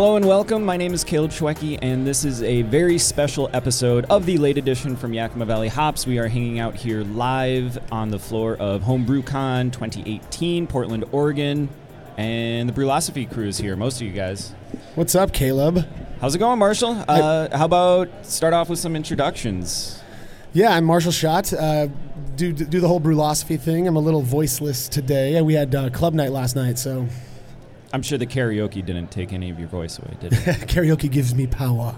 Hello and welcome. My name is Kaleb Schwecke, and this is a very special episode of the late edition from Yakima Valley Hops. We are hanging out here live on the floor of HomebrewCon 2018, Portland, Oregon, and the Brülosophy crew is here. Most of you guys. What's up, Kaleb? How's it going, Marshall? Uh, how about start off with some introductions? Yeah, I'm Marshall Schott. Uh, do do the whole Brülosophy thing. I'm a little voiceless today. Yeah, we had uh, club night last night, so I'm sure the karaoke didn't take any of your voice away, did it? karaoke gives me power.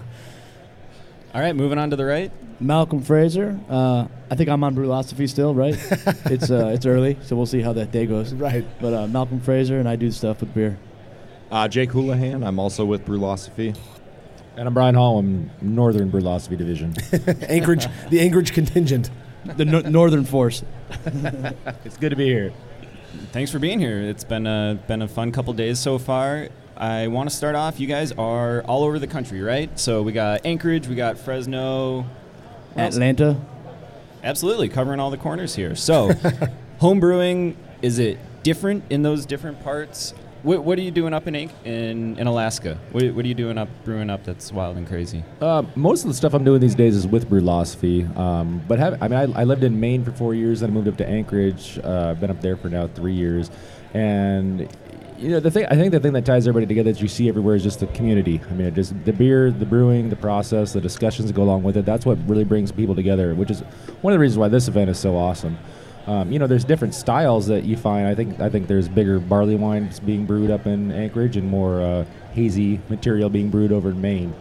All right, moving on to the right. Malcolm Frazer. Uh, I think I'm on Brülosophy still, right? it's uh, it's early, so we'll see how that day goes. Right. But uh, Malcolm Frazer and I do stuff with beer. Uh, Jake Huolihan. I'm also with Brülosophy. And I'm Brian Hall. I'm Northern Brülosophy Division. Anchorage, the Anchorage contingent. The no- Northern Force. it's good to be here. Thanks for being here. It's been a been a fun couple days so far. I want to start off. You guys are all over the country, right? So we got Anchorage, we got Fresno, Atlanta. Absolutely, covering all the corners here. So, home brewing is it different in those different parts? What, what are you doing up in in, in Alaska? What, what are you doing up brewing up that's wild and crazy? Uh, most of the stuff I'm doing these days is with Brülosophy. Um, but have, I mean, I, I lived in Maine for four years, then I moved up to Anchorage. Uh, I've been up there for now three years, and you know the thing. I think the thing that ties everybody together that you see everywhere is just the community. I mean, just the beer, the brewing, the process, the discussions that go along with it. That's what really brings people together, which is one of the reasons why this event is so awesome. Um, you know, there's different styles that you find. I think I think there's bigger barley wines being brewed up in Anchorage and more uh, hazy material being brewed over in Maine.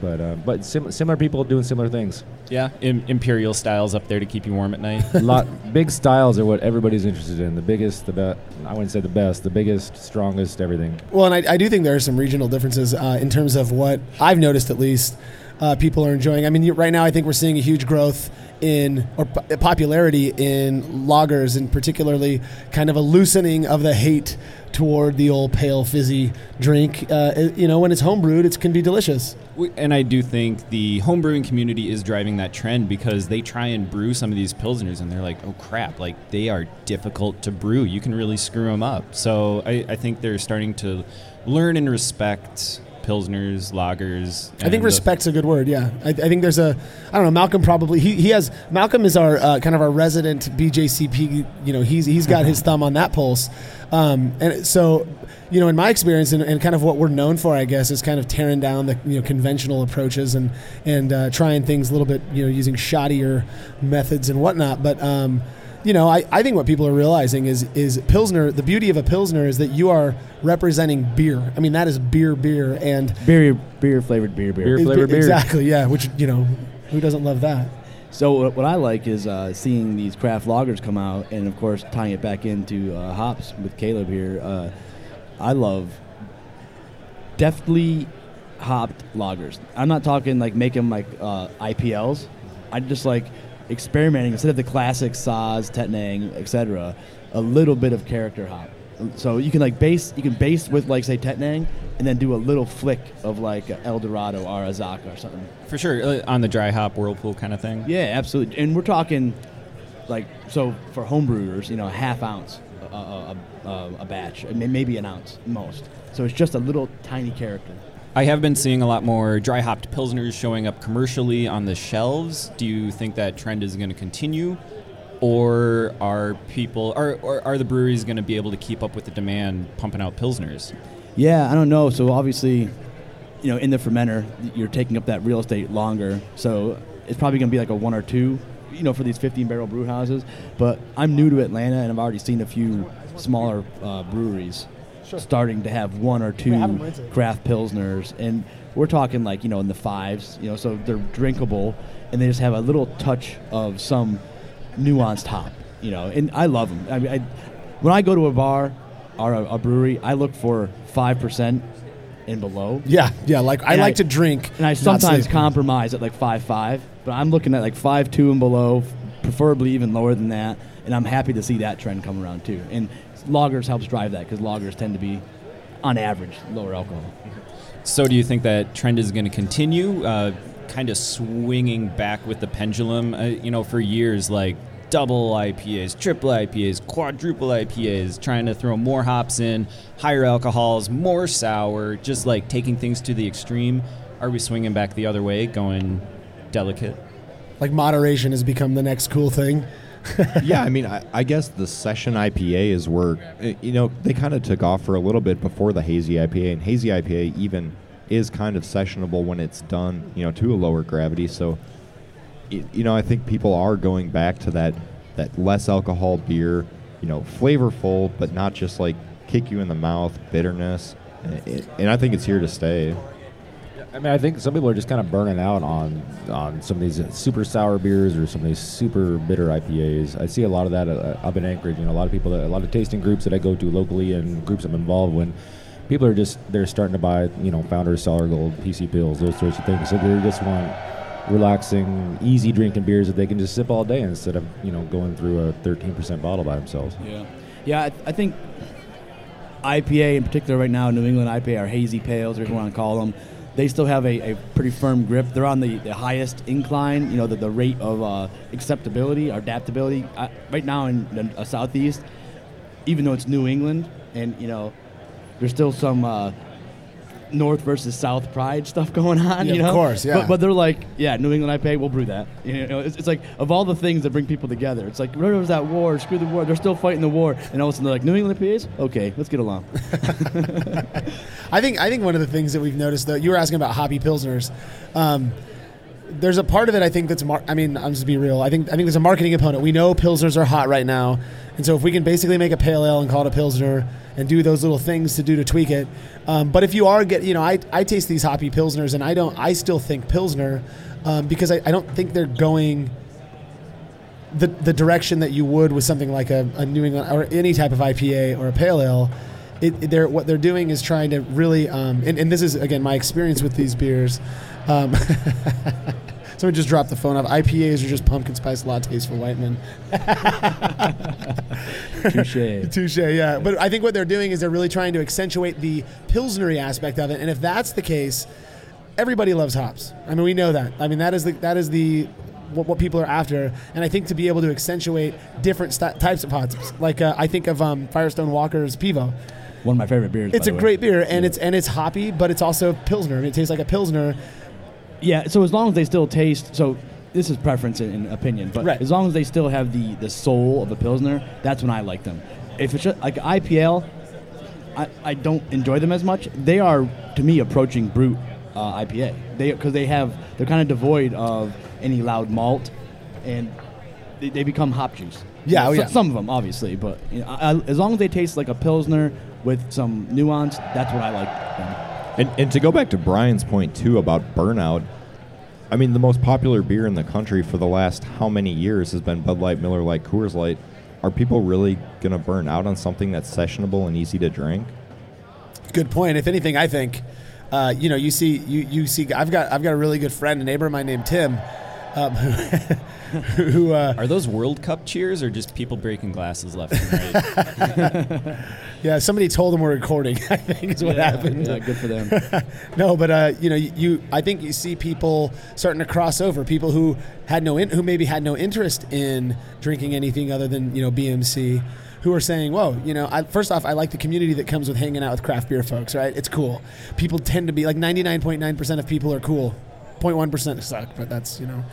But uh, but sim- similar people doing similar things. Yeah, Im- imperial styles up there to keep you warm at night. A lot big styles are what everybody's interested in. The biggest, the best. I wouldn't say the best. The biggest, strongest, everything. Well, and I, I do think there are some regional differences uh, in terms of what I've noticed, at least, uh, people are enjoying. I mean, right now, I think we're seeing a huge growth in or po- popularity in lagers, and particularly kind of a loosening of the hate toward the old pale fizzy drink. Uh, it- you know, when it's homebrewed, it can be delicious. And I do think the homebrewing community is driving that trend because they try and brew some of these pilsners and they're like, oh crap, like they are difficult to brew. You can really screw them up. So I, I think they're starting to learn and respect pilsners, lagers. I think respect's a good word. Yeah, I, I think there's a. I don't know. Malcolm probably he, he has. Malcolm is our uh, kind of our resident BJCP. You know, he's he's got his thumb on that pulse, um, and so. You know, in my experience, and, and kind of what we're known for, I guess, is kind of tearing down the you know conventional approaches and and uh, trying things a little bit, you know, using shoddier methods and whatnot. But um, you know, I, I think what people are realizing is is Pilsner. The beauty of a Pilsner is that you are representing beer. I mean, that is beer, beer, and Beer, beer flavored beer, beer. Beer flavored beer. Exactly, yeah. Which you know, who doesn't love that? So what, what I like is uh, seeing these craft lagers come out, and of course tying it back into uh, hops with Kaleb here. Uh, I love deftly hopped lagers. I'm not talking like make them like uh, IPLs. I just like experimenting instead of the classic Saaz, Tettnang, etc. A little bit of character hop. So you can like base, you can base with like say Tettnang, and then do a little flick of like El Dorado or Azacca or something. for sure uh, on the dry hop whirlpool kind of thing. Yeah, absolutely. And we're talking like so for homebrewers, you know, a half ounce a, a, a, a batch, maybe an ounce most. So it's just a little tiny character. I have been seeing a lot more dry hopped pilsners showing up commercially on the shelves. Do you think that trend is going to continue? Or are people, are, or are the breweries going to be able to keep up with the demand pumping out pilsners? Yeah, I don't know. So obviously, you know, in the fermenter, you're taking up that real estate longer. So it's probably going to be like a one or two, you know, for these 15 barrel brew houses. But I'm new to Atlanta, and I've already seen a few smaller uh, breweries starting to have one or two have 'em rented. craft pilsners, and we're talking like you know in the fives, you know, so they're drinkable, and they just have a little touch of some nuanced hop, you know, and I love them. I mean, I, when I go to a bar or a, a brewery, I look for five percent and below. Yeah, yeah. Like I And like I- to drink, And I sometimes compromise at like five five, but I'm looking at like five two and below, preferably even lower than that. And I'm happy to see that trend come around too. And lagers helps drive that because lagers tend to be, on average, lower alcohol. So, do you think that trend is going to continue? Uh, kind of swinging back with the pendulum. Uh, you know, for years, like double IPAs, triple IPAs, quadruple IPAs, trying to throw more hops in, higher alcohols, more sour, just like taking things to the extreme. Are we swinging back the other way, going delicate? Like moderation has become the next cool thing. yeah, I mean, I, I guess the session IPA is where, uh, you know, they kind of took off for a little bit before the hazy IPA, and hazy IPA even is kind of sessionable when it's done, you know, to a lower gravity. So, you know, I think people are going back to that that less alcohol beer, you know, flavorful, but not just like kick you in the mouth, bitterness, and, and I think it's here to stay. I mean, I think some people are just kind of burning out on on some of these super sour beers or some of these super bitter IPAs. I see a lot of that uh, up in Anchorage. You know, a lot of people, that, a lot of tasting groups that I go to locally and groups I'm involved when people are just they're starting to buy you know Founders Solid Gold, Pivo Pils, those sorts of things. So they just want relaxing, easy drinking beers that they can just sip all day instead of you know going through a 13% bottle by themselves. Yeah, yeah. I, I think IPA in particular right now, New England IPA, or hazy pales, whatever you want to call them, they still have a, a pretty firm grip. They're on the, the highest incline, you know, the, the rate of uh, acceptability or adaptability. I, right now in the uh, southeast, even though it's New England, and you know, there's still some uh, north versus south pride stuff going on. Yeah, you know. of course, yeah. But, but they're like, yeah, New England IPA, we'll brew that. You know, it's, it's like of all the things that bring people together, it's like where was that war? Screw the war. They're still fighting the war, and all of a sudden they're like, New England IPAs, okay, let's get along. I think I think one of the things that we've noticed though, you were asking about hoppy pilsners. Um, there's a part of it I think that's mar- I mean I'm just be real. I think I think there's a marketing component. We know pilsners are hot right now, and so if we can basically make a pale ale and call it a pilsner and do those little things to do to tweak it. Um, but if you are get you know I, I taste these hoppy pilsners and I don't I still think pilsner um, because I, I don't think they're going the the direction that you would with something like a, a New England or any type of IPA or a pale ale. It, they're what they're doing is trying to really, um, and, and this is again my experience with these beers. Um, someone just dropped the phone off. IPAs are just pumpkin spice lattes for white men. Touche. Touche, yeah. But I think what they're doing is they're really trying to accentuate the pilsnery aspect of it. And if that's the case, everybody loves hops. I mean, we know that. I mean, that is the that is the what, what people are after. And I think to be able to accentuate different st- types of hops, like uh, I think of um, Firestone Walker's Pivo. One of my favorite beers. It's a great beer, and Yeah. it's and it's hoppy, but it's also pilsner. I mean, it tastes like a pilsner. Yeah, so as long as they still taste, so this is preference and, opinion, but Right. as long as they still have the the soul of a pilsner, that's when I like them. If it's just, like IPL, I, I don't enjoy them as much. They are to me approaching brut uh, IPA. They because they have they're kind of devoid of any loud malt, and they, they become hop juice. Yeah, You know, oh, yeah. Some of them, obviously, but you know, I, I- as long as they taste like a pilsner with some nuance, that's what I like. And, and to go back to Brian's point too about burnout, I mean the most popular beer in the country for the last how many years has been Bud Light, Miller Lite, Coors Light. Are people really gonna burn out on something that's sessionable and easy to drink? Good point. If anything, I think, uh, you know, you see, you you see, I've got I've got a really good friend, a neighbor of mine named Tim, um, who uh, Are those World Cup cheers or just people breaking glasses left and right? yeah, somebody told them we're recording. I think is what yeah, happened. Yeah, good for them. no, but uh, you know, you I think you see people starting to cross over. People who had no in, who maybe had no interest in drinking anything other than you know BMC, who are saying, "Whoa, you know." I, first off, I like the community that comes with hanging out with craft beer folks. Right? It's cool. People tend to be like ninety nine point nine percent of people are cool. 0.1 percent suck, but that's you know.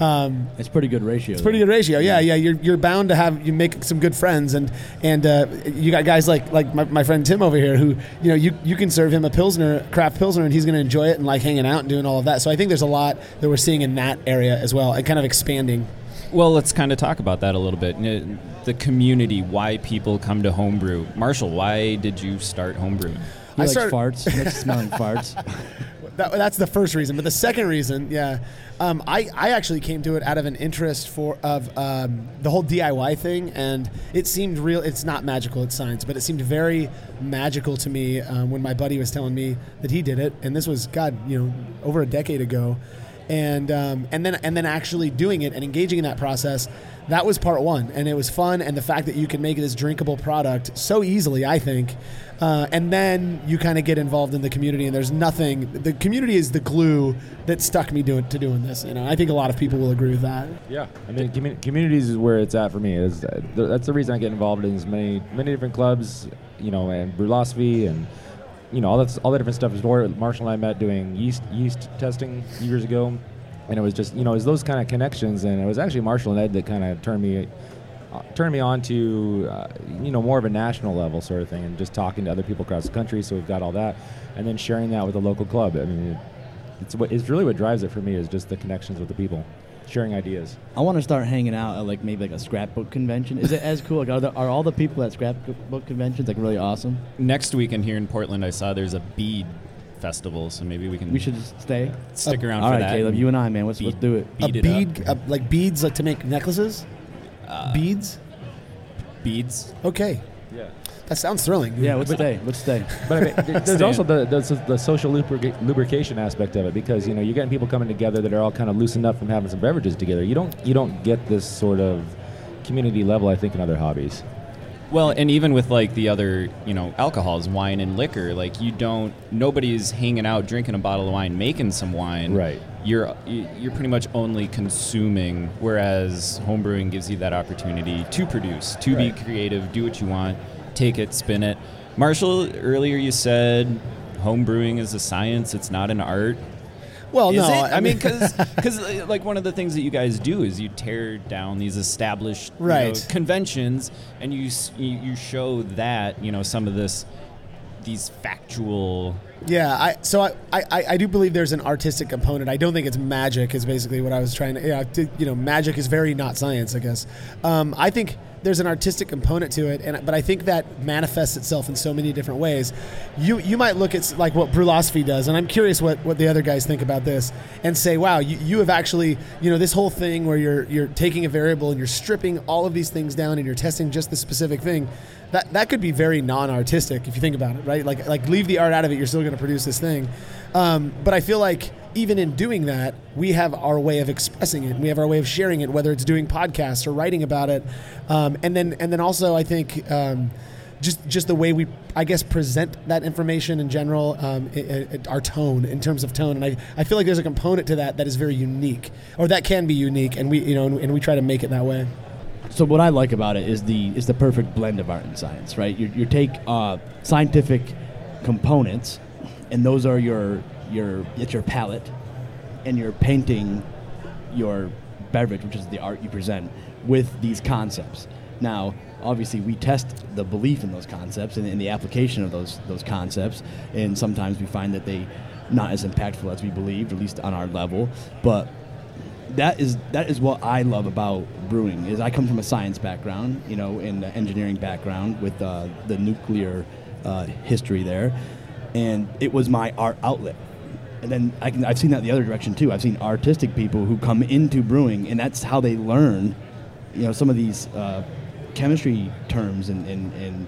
Um, It's pretty good ratio. it's pretty good ratio. Yeah, yeah. You're, you're bound to have you make some good friends, and and uh, you got guys like like my, my friend Tim over here, who you know you you can serve him a pilsner, craft pilsner, and he's going to enjoy it and like hanging out and doing all of that. So I think there's a lot that we're seeing in that area as well, and kind of expanding. Well, let's kind of talk about that a little bit. The community, why people come to homebrew. Marshall, why did you start homebrewing? He I likes started- farts. He likes smelling farts. That, that's the first reason, but the second reason, yeah, um, I, I actually came to it out of an interest for of um, the whole DIY thing, and it seemed real. It's not magical; it's science, but it seemed very magical to me um, when my buddy was telling me that he did it, and this was God, you know, over a decade ago, and um, and then and then actually doing it and engaging in that process. That was part one, and it was fun, and the fact that you can make this drinkable product so easily, I think. Uh, and then you kind of get involved in the community, and there's nothing. The community is the glue that stuck me doing to doing this. You know, I think a lot of people will agree with that. Yeah, I mean, commu- communities is where it's at for me. Is uh, th- that's the reason I get involved in as many many different clubs, you know, and Brülosophy and you know all that's all the different stuff. Is where Marshall and I met doing yeast yeast testing years ago, and it was just you know it was those kind of connections, and it was actually Marshall and Ed that kind of turned me. Uh, turned me on to uh, you know more of a national level sort of thing, and just talking to other people across the country. So we've got all that, and then sharing that with a local club. I mean, it's what it's really what drives it for me is just the connections with the people, sharing ideas. I want to start hanging out at like maybe like a scrapbook convention. Is it as cool? Like, are, the, are all the people at scrapbook conventions like really awesome? Next weekend here in Portland, I saw there's a bead festival, so maybe we can We should just stay. stick around All for right, that. Kaleb, and you and I, man, let's, let's do it. bead a it bead, up. uh, like beads, like to make necklaces. beads. beads. Okay, Yeah. that sounds thrilling. Yeah, let's stay. Let's stay. But I mean, there's Stand. also the, the the social lubrica- lubrication aspect of it because you know you're getting people coming together that are all kind of loosened up from having some beverages together. You don't you don't get this sort of community level, I think, in other hobbies. Well, and even with like the other, you know, alcohols, wine and liquor, like you don't, nobody's hanging out drinking a bottle of wine, making some wine. Right. You're you- you're pretty much only consuming, whereas homebrewing gives you that opportunity to produce, to Right. be creative, do what you want, take it, spin it. Marshall, earlier you said homebrewing is a science; it's not an art. Well, Is no, it? I mean, because like one of the things that you guys do is you tear down these established you know, Right. conventions, and you, you you show that you know some of this these factual. Yeah, I so I, I, I do believe there's an artistic component. I don't think it's magic. Is basically what I was trying to. Yeah, to- you know, magic is very not science. I guess. Um, I think there's an artistic component to it, and but I think that manifests itself in so many different ways. You you might look at like what Brülosophy does, and I'm curious what, what the other guys think about this, and say, wow, you, you have actually you know this whole thing where you're you're taking a variable and you're stripping all of these things down and you're testing just the specific thing. That that could be very non-artistic if you think about it, right? Like like leave the art out of it, you're still going to produce this thing. Um, but I feel like even in doing that, we have our way of expressing it. We have our way of sharing it, whether it's doing podcasts or writing about it, um, and then and then also I think. Um, just, just the way we, I guess, present that information in general, um, i i our tone in terms of tone, and I, I feel like there's a component to that that is very unique, or that can be unique, and we, you know, and, and we try to make it that way. So what I like about it is the is the perfect blend of art and science, right? You, you take uh, scientific components, and those are your your it's your palette, and you're painting your beverage, which is the art you present, with these concepts. Now, obviously, we test the belief in those concepts and in the application of those those concepts, and sometimes we find that they not as impactful as we believed, at least on our level, but that is that is what I love about brewing. Is I come from a science background, you know, in the engineering background with uh, the nuclear uh, history there, and it was my art outlet. And then I can, I've seen that the other direction too. I've seen artistic people who come into brewing, and that's how they learn, you know, some of these uh, chemistry terms and, and, and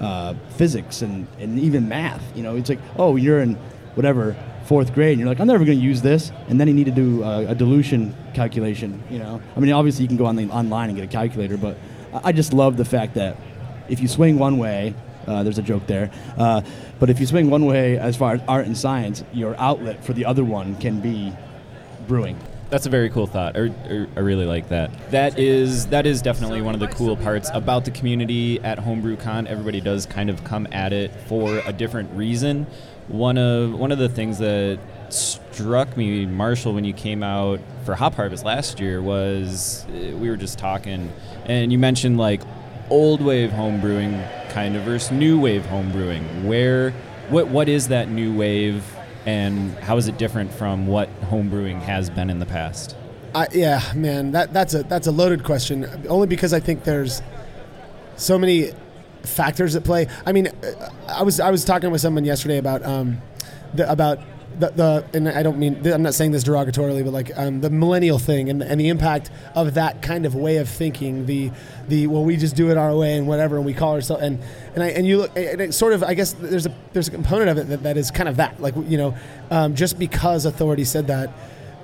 uh, physics and, and even math. You know, it's like, oh, you're in whatever fourth grade, and you're like, I'm never going to use this, and then you need to do a, a dilution calculation. You know, I mean, obviously you can go on the, online and get a calculator, but I just love the fact that if you swing one way, uh, there's a joke there. Uh, but if you swing one way as far as art and science, your outlet for the other one can be brewing. That's a very cool thought. I, I, really like that. That is that is definitely one of the cool parts about the community at HomebrewCon. Everybody does kind of come at it for a different reason. One of one of the things that struck me, Marshall, when you came out for Hop Harvest last year was uh, we were just talking, and you mentioned like old wave homebrewing kind of versus new wave homebrewing. Where what what is that new wave? and how is it different from what homebrewing has been in the past? I, yeah, man, that that's a that's a loaded question. Only because I think there's so many factors at play. I mean, I was I was talking with someone yesterday about um, the, about the, the and I don't mean I'm not saying this derogatorily, but like um, the millennial thing and, and the impact of that kind of way of thinking. The the well, we just do it our way and whatever, and we call ourselves and and I and you look and it sort of I guess there's a there's a component of it that, that is kind of that like you know um, just because authority said that.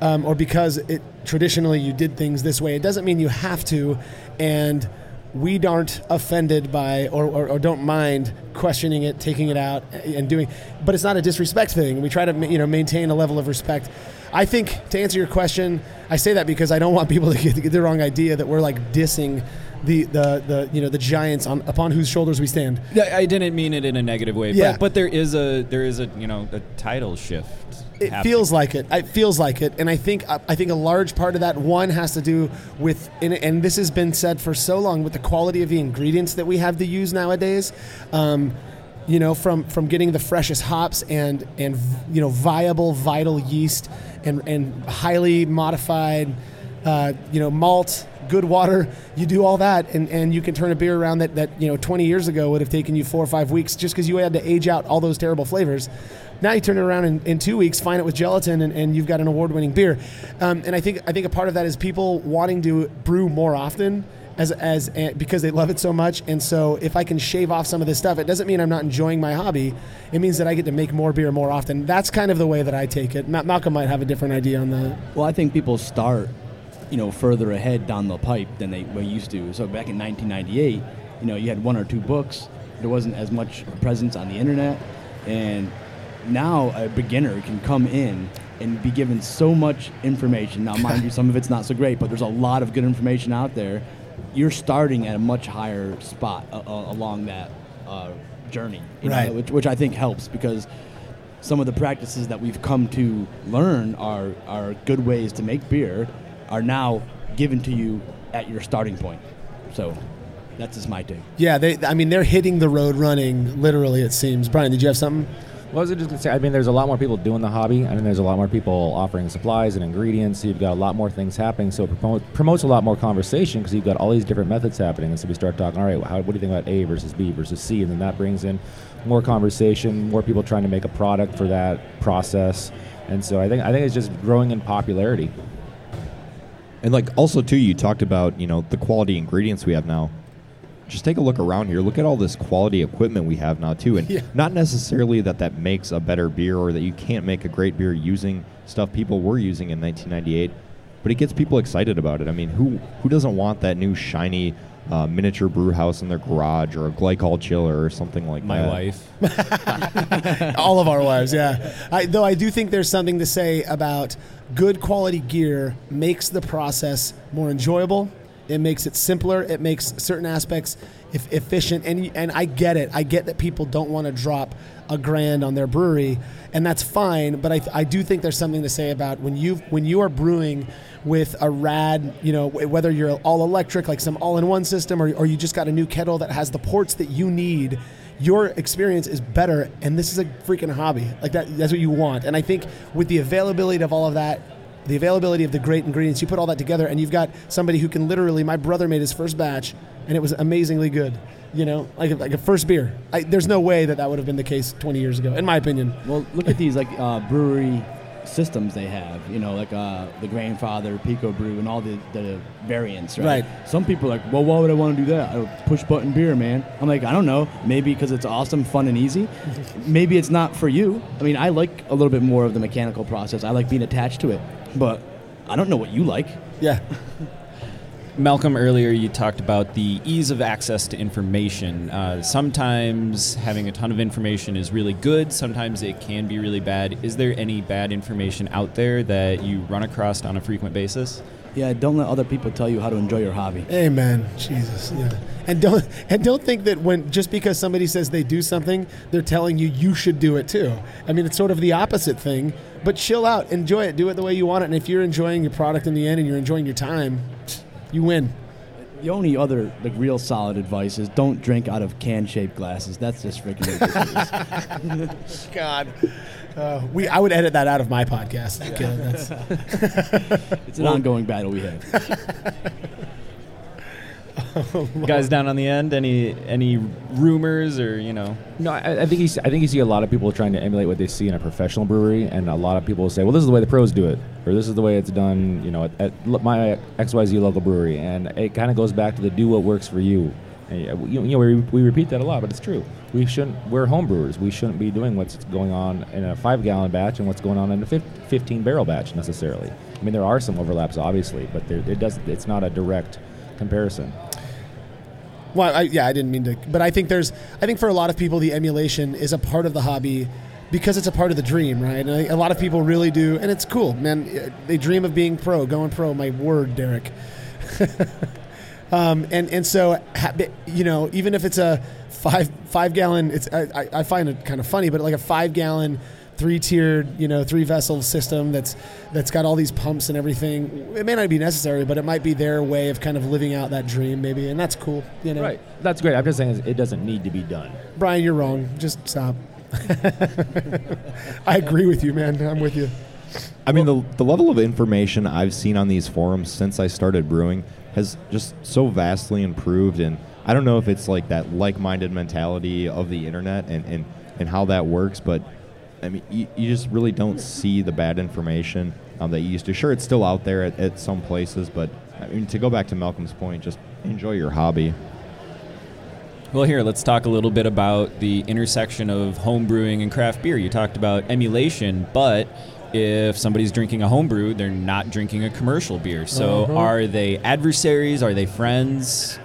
um, or because it traditionally you did things this way. It doesn't mean you have to, and we aren't offended by or, or, or don't mind questioning it, taking it out, and doing. But it's not a disrespect thing. We try to you know maintain a level of respect. I think to answer your question, I say that because I don't want people to get, to get the wrong idea that we're like dissing the, the, the you know the giants on upon whose shoulders we stand. Yeah, I didn't mean it in a negative way. Yeah. But, but there is a there is a you know a title shift. It happening. feels like it. It feels like it, and I think I think a large part of that one has to do with, and, and this has been said for so long, with the quality of the ingredients that we have to use nowadays. Um, you know, from from getting the freshest hops and and you know viable, vital yeast and and highly modified, uh, you know, malt, good water. You do all that, and, and you can turn a beer around that that you know 20 years ago would have taken you four or five weeks just because you had to age out all those terrible flavors. Now you turn it around in, in two weeks, find it with gelatin, and, and you've got an award-winning beer. Um, and I think I think a part of that is people wanting to brew more often as as uh, because they love it so much. And so if I can shave off some of this stuff, it doesn't mean I'm not enjoying my hobby. It means that I get to make more beer more often. That's kind of the way that I take it. Ma- Malcolm might have a different idea on that. Well, I think people start, you know, further ahead down the pipe than they were used to. So back in 1998, you know, you had one or two books. There wasn't as much presence on the internet, and now a beginner can come in and be given so much information. Now, mind you, some of it's not so great, but there's a lot of good information out there. You're starting at a much higher spot uh, uh, along that uh, journey, you know, which, which I think helps because some of the practices that we've come to learn are, are good ways to make beer are now given to you at your starting point. So that's just my take. Yeah, they. I mean, they're hitting the road running. Literally, it seems. Brian, did you have something? Well, I was just gonna say, I mean, there's a lot more people doing the hobby. I mean, there's a lot more people offering supplies and ingredients. So you've got a lot more things happening. So it promote, promotes a lot more conversation because you've got all these different methods happening. And so we start talking, all right, well, how, what do you think about A versus B versus C? And then that brings in more conversation, more people trying to make a product for that process. And so I think I think it's just growing in popularity. And like also too, you talked about you know the quality ingredients we have now. Just take a look around here. Look at all this quality equipment we have now too, and Yeah. not necessarily that that makes a better beer or that you can't make a great beer using stuff people were using in 1998, but it gets people excited about it. I mean, who who doesn't want that new shiny uh, miniature brew house in their garage or a glycol chiller or something like My that? My wife. All of our wives, yeah. I, though I do think there's something to say about good quality gear makes the process more enjoyable. It makes it simpler. It makes certain aspects efficient. And and I get it. I get that people don't want to drop a grand on their brewery, and that's fine. But I, I do think there's something to say about when you when you are brewing with a rad, you know, whether you're all electric, like some all-in-one system, or, or you just got a new kettle that has the ports that you need your experience is better and this is a freaking hobby. Like that that's what you want. And i think with the availability of all of that the availability of the great ingredients you put all that together and you've got somebody who can literally my brother made his first batch and it was amazingly good you know? Like a, like a first beer. I, there's no way that that would have been the case 20 years ago in my opinion. Well, look at these like uh, brewery systems they have. You know, like uh, the Grainfather, Pico Brew, and all the, the variants. Right? Right. Some people are like, well, why would I want to do that? I push button beer, man. I'm like, I don't know. Maybe because it's awesome, fun, and easy. Maybe it's not for you. I mean, I like a little bit more of the mechanical process. I like being attached to it, but I don't know what you like. yeah Malcolm, earlier you talked about the ease of access to information. Uh, sometimes having a ton of information is really good, sometimes it can be really bad. Is there any bad information out there that you run across on a frequent basis? Yeah, don't let other people tell you how to enjoy your hobby. amen jesus yeah and don't and don't think that when just because somebody says they do something they're telling you you should do it too i mean it's sort of the opposite thing but chill out enjoy it do it the way you want it and if you're enjoying your product in the end and you're enjoying your time you win The only other like real solid advice is don't drink out of can-shaped glasses. That's just freaking ridiculous. god uh, we i would edit that out of my podcast Okay, that's- it's an ongoing battle we have. Guys down on the end, any any rumors or you know? No, I, I think you see, I think you see a lot of people trying to emulate what they see in a professional brewery, and a lot of people say, "Well, this is the way the pros do it," or "This is the way it's done," you know, at, at my XYZ local brewery, and it kind of goes back to the do what works for you. And, you know, we, we repeat that a lot, but it's true. We shouldn't. We're homebrewers. We shouldn't be doing what's going on in a five-gallon batch and what's going on in a fifteen-barrel batch necessarily. I mean, there are some overlaps, obviously, but there, it does. It's not a direct comparison. Well, I, yeah, I didn't mean to, but I think there's, I think for a lot of people, the emulation is a part of the hobby because it's a part of the dream, right? And I, a lot of people really do, and it's cool, man. They dream of being pro, going pro. My word, Derek. um, and and so, you know, even if it's a five five gallon, it's I, I- I find it kind of funny, but like a five gallon. Three tiered, you know, three vessel system that's that's got all these pumps and everything. It may not be necessary, but it might be their way of kind of living out that dream, maybe, and that's cool. You know, Right. That's great. I'm just saying it doesn't need to be done. Brian, you're wrong. Just stop. I agree with you, man. I'm with you. I mean, the, the level of information I've seen on these forums since I started brewing has just so vastly improved. And I don't know if it's like that like minded mentality of the internet and, and, and how that works, but I mean, you, you just really don't see the bad information um, that you used to. Sure, it's still out there at, at some places, but I mean, to go back to Malcolm's point, just enjoy your hobby. Well, here, let's talk a little bit about the intersection of home brewing and craft beer. You talked about emulation, but if somebody's drinking a home brew, they're not drinking a commercial beer. So Uh-huh. are they adversaries? Are they friends?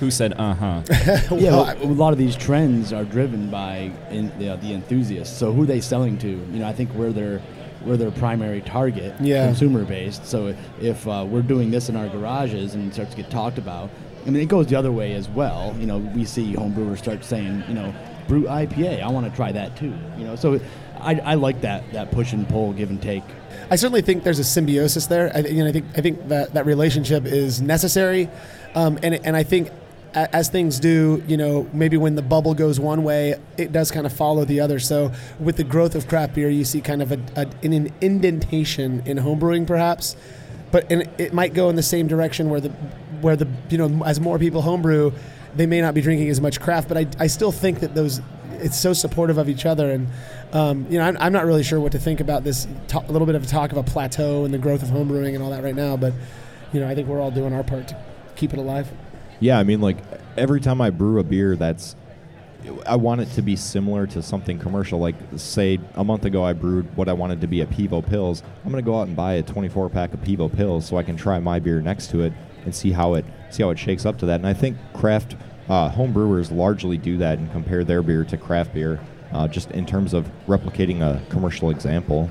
Who said uh huh? Yeah, Well, well, a lot of these trends are driven by in, the, the enthusiasts. So who are they selling to? You know, I think we're their we're their primary target, Yeah. consumer based. So if uh, we're doing this in our garages and it starts to get talked about, I mean, it goes the other way as well. You know, we see homebrewers start saying, you know, brew IPA. I want to try that too. You know, so I, I like that that push and pull, give and take. I certainly think there's a symbiosis there. I, you know, I think I think that that relationship is necessary, um, and and I think a- as things do, you know, maybe when the bubble goes one way, it does kind of follow the other. So with the growth of craft beer, you see kind of a, a an indentation in homebrewing, perhaps, but it might go in the same direction where the where the you know as more people homebrew, they may not be drinking as much craft, but I, I still think that those it's so supportive of each other and um, you know I'm, I'm not really sure what to think about this a little bit of a talk of a plateau and the growth of homebrewing and all that right now but you know I think we're all doing our part to keep it alive Yeah, I mean, like every time I brew a beer, that's I want it to be similar to something commercial. Like, say, a month ago, I brewed what I wanted to be a Pivo Pils. I'm gonna go out and buy a 24 pack of Pivo Pils so I can try my beer next to it and see how it see how it shakes up to that. And I think craft uh, home brewers largely do that and compare their beer to craft beer, uh, just in terms of replicating a commercial example.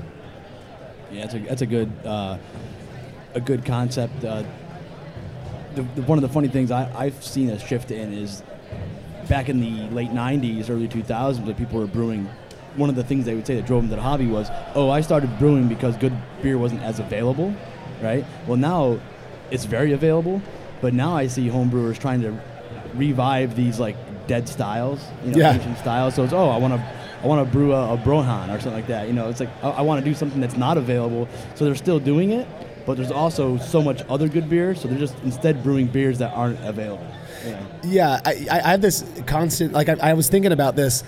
Yeah, that's a that's a good uh, a good concept. Uh, the, the, one of the funny things I, I've seen a shift in is back in the late '90s, early 2000s, when people were brewing. One of the things they would say that drove them to the hobby was, "Oh, I started brewing because good beer wasn't as available." Right. Well, now it's very available, but now I see home brewers trying to revive these like dead styles, you know, Yeah. ancient styles. So it's, oh, I want to I want to brew a, a Broyhan or something like that. You know, it's like I, I want to do something that's not available. So they're still doing it, but there's also so much other good beer. So they're just instead brewing beers that aren't available. Yeah, I, I I have this constant like I, I was thinking about this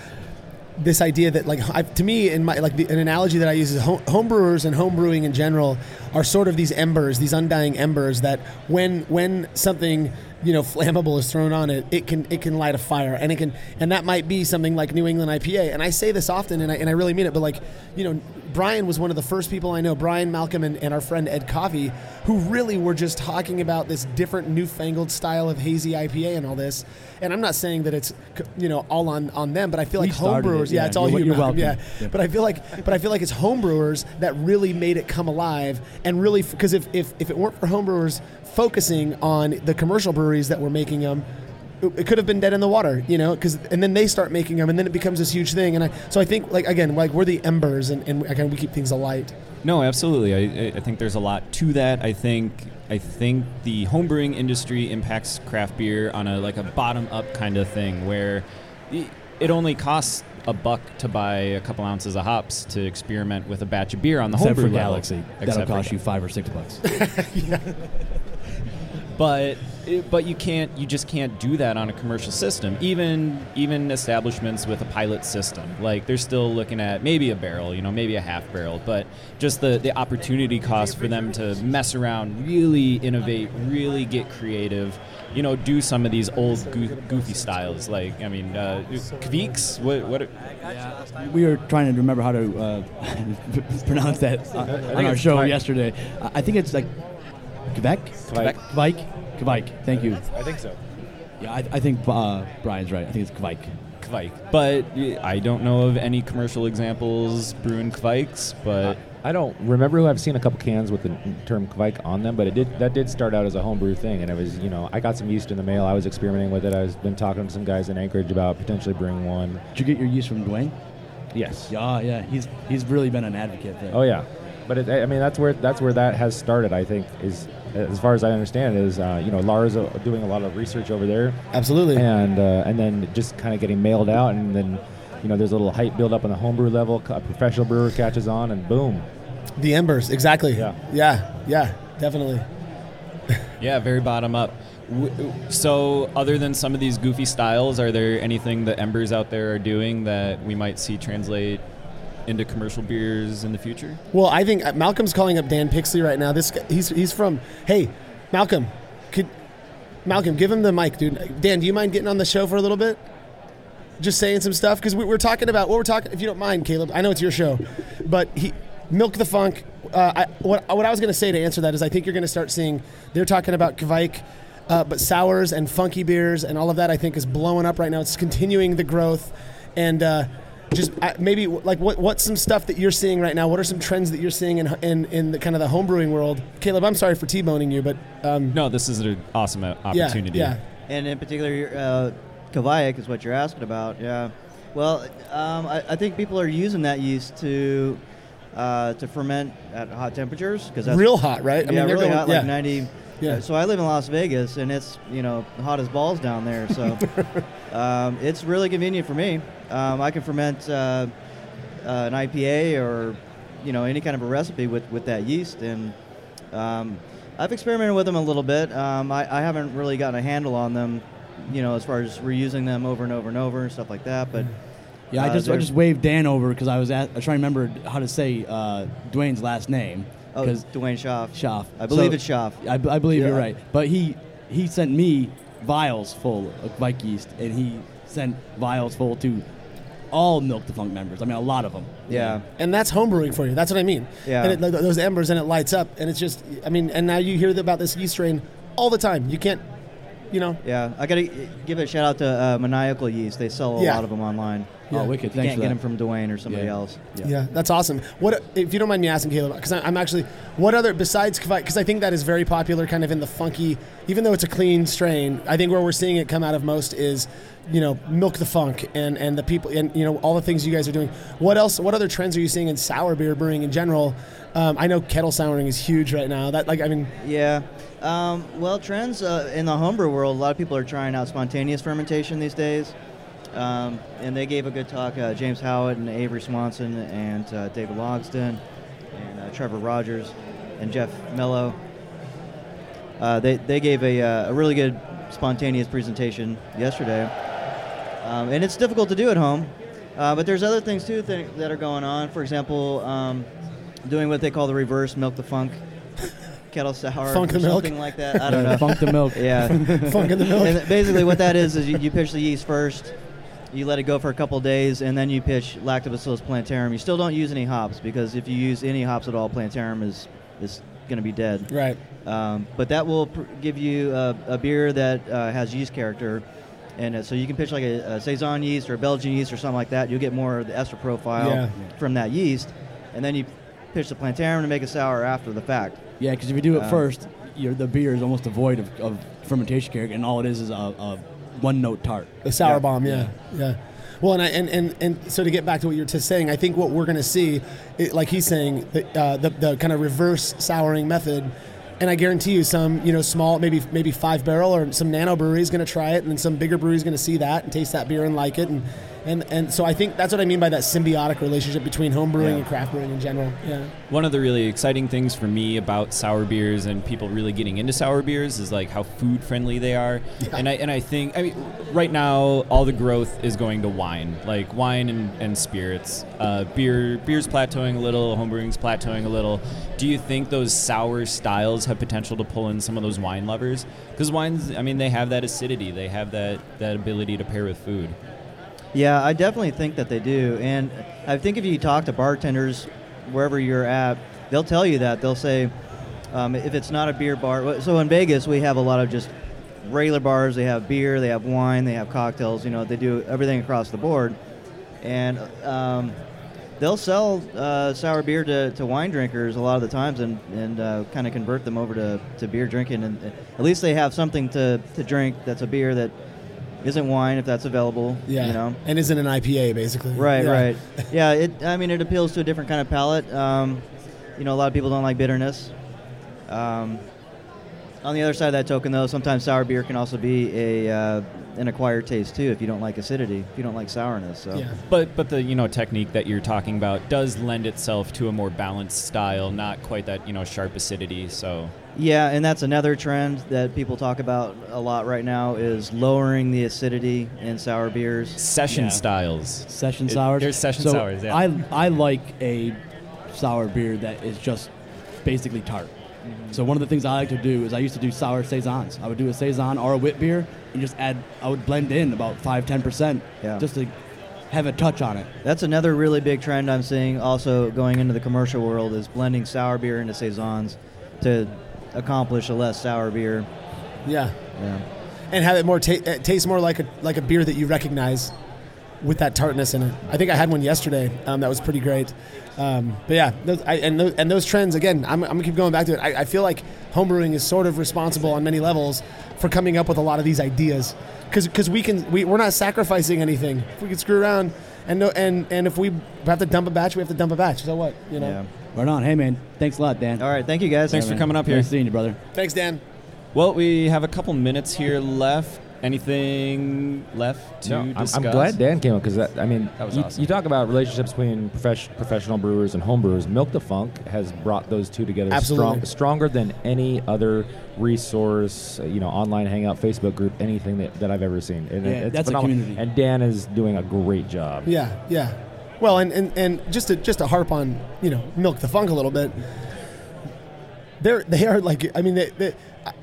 this idea that like I, to me in my like the, an analogy that I use is home, homebrewers and homebrewing in general are sort of these embers, these undying embers that when when something you know flammable is thrown on it, it can it can light a fire, and it can and that might be something like New England IPA. And I say this often, and I, and I really mean it. But like you know, Brian was one of the first people I know, Brian Malcolm and, and our friend Ed Coffey, who really were just talking about this different newfangled style of hazy IPA and all this. And I'm not saying that it's you know all on on them, but I feel We like homebrewers, yeah, yeah. it's all you, Malcolm, yeah. Yeah. But I feel like, but I feel like it's homebrewers that really made it come alive, and really because if, if if it weren't for homebrewers focusing on the commercial breweries that were making them, it, it could have been dead in the water, you know. Because and then they start making them, and then it becomes this huge thing. And I so I think like again, like we're the embers, and, and again we keep things alight. No, absolutely. I, I- I think there's a lot to that. I think I think the homebrewing industry impacts craft beer on a like a bottom up kind of thing where it only costs a buck to buy a couple ounces of hops to experiment with a batch of beer on the Except homebrew for level. Galaxy, Except that'll cost Ga- you five or six bucks. But but you can't. You just can't do that on a commercial system. Even even establishments with a pilot system, like they're still looking at maybe a barrel, you know, maybe a half barrel, but just the the opportunity cost for them to mess around, really innovate, really get creative. You know, do some of these old goofy styles. Like, I mean, uh, Kveiks. What? What? We were trying to remember how to uh, pronounce that uh, on our show yesterday. I I think it's like Quebec. Kveik. Kveik. Kveik. Thank you. I think so. Yeah, I, I think uh, Brian's right. I think it's Kveik. Kveik. But uh, I don't know of any commercial examples brewing Kveiks, but I don't remember who I've seen a couple cans with the term Kveik on them, but it did that did start out as a homebrew thing, and it was you know I got some yeast in the mail. I was experimenting with it. I was been talking to some guys in Anchorage about potentially brewing one. Did you get your yeast from Dwayne? Yes. Yeah, yeah. He's he's really been an advocate there. Oh yeah, but it, I mean that's where that's where that has started. I think is as far as I understand is uh, you know Lars's uh, doing a lot of research over there, Absolutely. and uh, and then just kind of getting mailed out, and then you know there's a little hype build up on the homebrew level. A professional brewer catches on, and boom. The embers, exactly. Yeah. yeah, yeah, definitely. Yeah, very bottom up. So, other than some of these goofy styles, are there anything that Embers out there are doing that we might see translate into commercial beers in the future? Well, I think uh, Malcolm's calling up Dan Pixley right now. This guy, he's he's from. Hey, Malcolm, could Malcolm give him the mic, dude? Dan, do you mind getting on the show for a little bit? Just saying some stuff because we, we're talking about what we're talking. If you don't mind, Kaleb, I know it's your show, but he milk the funk. Uh, I, what what I was going to say to answer that is I think you're going to start seeing. They're talking about Kveik. Uh, but sours and funky beers and all of that, I think, is blowing up right now. It's continuing the growth, and uh, just uh, maybe like what what's some stuff that you're seeing right now? What are some trends that you're seeing in in, in the kind of the homebrewing world? Kaleb, I'm sorry for t-boning you, but um, No, this is an awesome o- yeah, opportunity. yeah, And in particular, uh, Kavayak is what you're asking about. Yeah. Well, um, I, I think people are using that yeast to uh, to ferment at hot temperatures because that's real hot, right? yeah, really going, hot, yeah. like 90. Yeah. So I live in Las Vegas, and it's you know hot as balls down there. So um, it's really convenient for me. Um, I can ferment uh, uh, an IPA or you know any kind of a recipe with, with that yeast, and um, I've experimented with them a little bit. Um, I, I haven't really gotten a handle on them, you know, as far as reusing them over and over and over and stuff like that. But Yeah, I Uh, just I just waved Dan over because I was at, I was trying to remember how to say uh, Dwayne's last name. oh, Dwayne Schaff. Schaff. I believe So- it's Schaff. I believe you're right. But he he sent me vials full of Vike yeast, and he sent vials full to all Milk the Funk members. I mean, a lot of them. Yeah. and that's homebrewing for you. That's what I mean. Yeah. And it, like, those embers and it lights up, and it's just, I mean, and now you hear about this yeast strain all the time. You can't, you know, Yeah, I gotta give a shout out to uh, Maniacal Yeast. They sell a Yeah. lot of them online. Oh, wicked! You can't get that. them from Dwayne or somebody Yeah. else. Yeah. that's awesome. What if you don't mind me asking, Kaleb? Because I'm actually what other besides because I think that is very popular, kind of in the funky. Even though it's a clean strain, I think where we're seeing it come out of most is, you know, milk the funk and and the people and you know all the things you guys are doing. What else? What other trends are you seeing in sour beer brewing in general? Um, I know kettle souring is huge right now. That like I mean, Yeah. Um, well, trends uh, in the homebrew world, a lot of people are trying out spontaneous fermentation these days. Um, and they gave a good talk. Uh, James Howat and Avery Swanson and uh, David Logsdon and uh, Trevor Rogers and Jeff Mello. Uh, they, they gave a, uh, a really good spontaneous presentation yesterday. Um, and it's difficult to do at home. Uh, but there's other things too th- that are going on. For example, um, doing what they call the reverse milk the funk kettle sour Funk or the milk? something like that. I don't know. Funk the milk. Yeah. funk the milk. And basically, what that is is you, you pitch the yeast first, you let it go for a couple days, and then you pitch Lactobacillus plantarum. You still don't use any hops because if you use any hops at all, plantarum is is going to be dead. right. Um, but that will pr- give you a, a beer that uh, has yeast character. And uh, so you can pitch like a, a saison yeast or a Belgian yeast or something like that. You'll get more of the ester profile Yeah. from that yeast, and then you pitch the plantarum to make a sour after the fact. Yeah, because if you do it Um, first, the beer is almost devoid of, of fermentation character, and all it is is a, a one note tart. A sour Yeah. bomb, yeah, yeah. Well, and, I, and and and so to get back to what you're just saying, I think what we're going to see, it, like he's saying, the, uh, the the kind of reverse souring method, and I guarantee you, some you know small, maybe maybe five barrel or some nano brewery is going to try it, and then some bigger brewery is going to see that and taste that beer and like it, and And and so I think that's what I mean by that symbiotic relationship between home brewing Yeah. and craft brewing in general. Yeah. One of the really exciting things for me about sour beers and people really getting into sour beers is like how food friendly they are. Yeah. And I and I think I mean right now all the growth is going to wine, like wine and, and spirits. Uh, beer beer's plateauing a little, homebrewing's plateauing a little. Do you think those sour styles have potential to pull in some of those wine lovers? Because wines, I mean, they have that acidity, they have that that ability to pair with food. Yeah, I definitely think that they do. And I think if you talk to bartenders wherever you're at, they'll tell you that. They'll say, um, if it's not a beer bar, so in Vegas, we have a lot of just regular bars. They have beer, they have wine, they have cocktails. You know, they do everything across the board. And um, they'll sell uh, sour beer to, to wine drinkers a lot of the times and, and uh, kind of convert them over to, to beer drinking. And uh, at least they have something to, to drink that's a beer that isn't wine if that's available. Yeah. You know? And isn't an IPA basically. Right, Yeah. right. Yeah, it. I mean, it appeals to a different kind of palate. Um, you know, a lot of people don't like bitterness. Um, on the other side of that token, though, sometimes sour beer can also be a uh, an acquired taste too. If you don't like acidity, if you don't like sourness. So. Yeah. But but the you know technique that you're talking about does lend itself to a more balanced style, not quite that you know sharp acidity. So Yeah, and that's another trend that people talk about a lot right now is lowering the acidity in sour beers. session Yeah. styles. Session It- sours. There's session so sours. Yeah. I I like a sour beer that is just basically tart. Mm-hmm. So one of the things I like to do is I used to do sour saisons. I would do a saison or a wit beer and just add. I would blend in about five ten percent Yeah. just to have a touch on it. That's another really big trend I'm seeing also going into the commercial world is blending sour beer into saisons to accomplish a less sour beer. Yeah. Yeah. And have it more ta- it tastes more like a like a beer that you recognize with that tartness in it. I think I had one yesterday. Um, that was pretty great. Um, but yeah, those, I, and those, and those trends again. I'm, I'm gonna keep going back to it. I, I feel like homebrewing is sort of responsible on many levels for coming up with a lot of these ideas because we can we, we're not sacrificing anything. If we can screw around and no and and if we have to dump a batch, we have to dump a batch. So what? You know. Yeah. Right on. Hey man, thanks a lot, Dan. All right. Thank you guys. Thanks for man. coming up here. Nice seeing you, brother. Thanks, Dan. Well, we have a couple minutes here left. Anything left to No, I'm, discuss? I'm glad Dan came up because I mean, That was you, awesome. you talk about relationships between profes- professional brewers and home brewers. Milk the Funk has brought those two together Absolutely. strong, stronger than any other resource, uh, you know, online hangout, Facebook group, anything that, that I've ever seen. And Yeah, it's that's a community. And Dan is doing a great job. Yeah, yeah. Well, and, and, and just to just to harp on you know milk the funk a little bit. They're they are like I mean they, they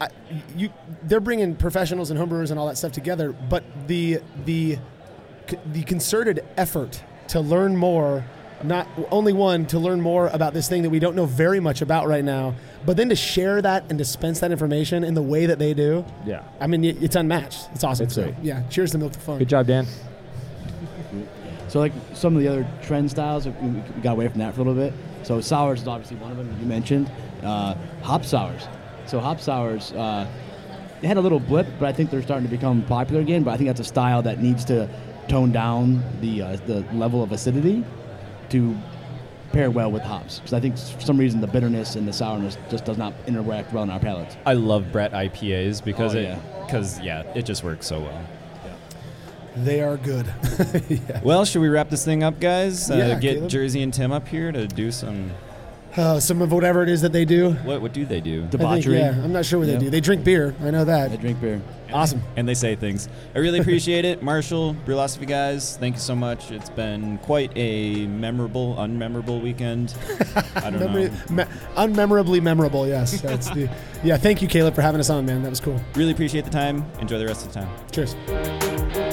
I, you they're bringing professionals and homebrewers and all that stuff together, but the the the concerted effort to learn more. Not only one to learn more about this thing that we don't know very much about right now, but then to share that and dispense that information in the way that they do. Yeah. I mean, it's unmatched. It's awesome. It's so, yeah, cheers to Milk the Funk. Good job, Dan. So like some of the other trend styles, we got away from that for a little bit. So sours is obviously one of them you mentioned. Uh, hop sours. So hop sours, uh, they had a little blip, but I think they're starting to become popular again. But I think that's a style that needs to tone down the uh, the level of acidity to pair well with hops. Because I think for some reason the bitterness and the sourness just does not interact well in our palates. I love Brett IPAs because Oh, it yeah. because yeah, it just works so well. They are good. yeah. Well, should we wrap this thing up, guys? Uh, Yeah, get Kaleb. Jersey and Tim up here to do some. Uh, some of whatever it is that they do. What what do they do? Debauchery. yeah, I'm not sure what Yeah. they do. They drink beer. I know that. They drink beer. Awesome. and they say things. I really appreciate it, Marshall, Brülosophy guys. Thank you so much. It's been quite a memorable, unmemorable weekend. I don't Memory, know. me- unmemorably memorable. Yes, that's the. Yeah, thank you, Kaleb, for having us on, man. That was cool. Really appreciate the time. Enjoy the rest of the time. Cheers.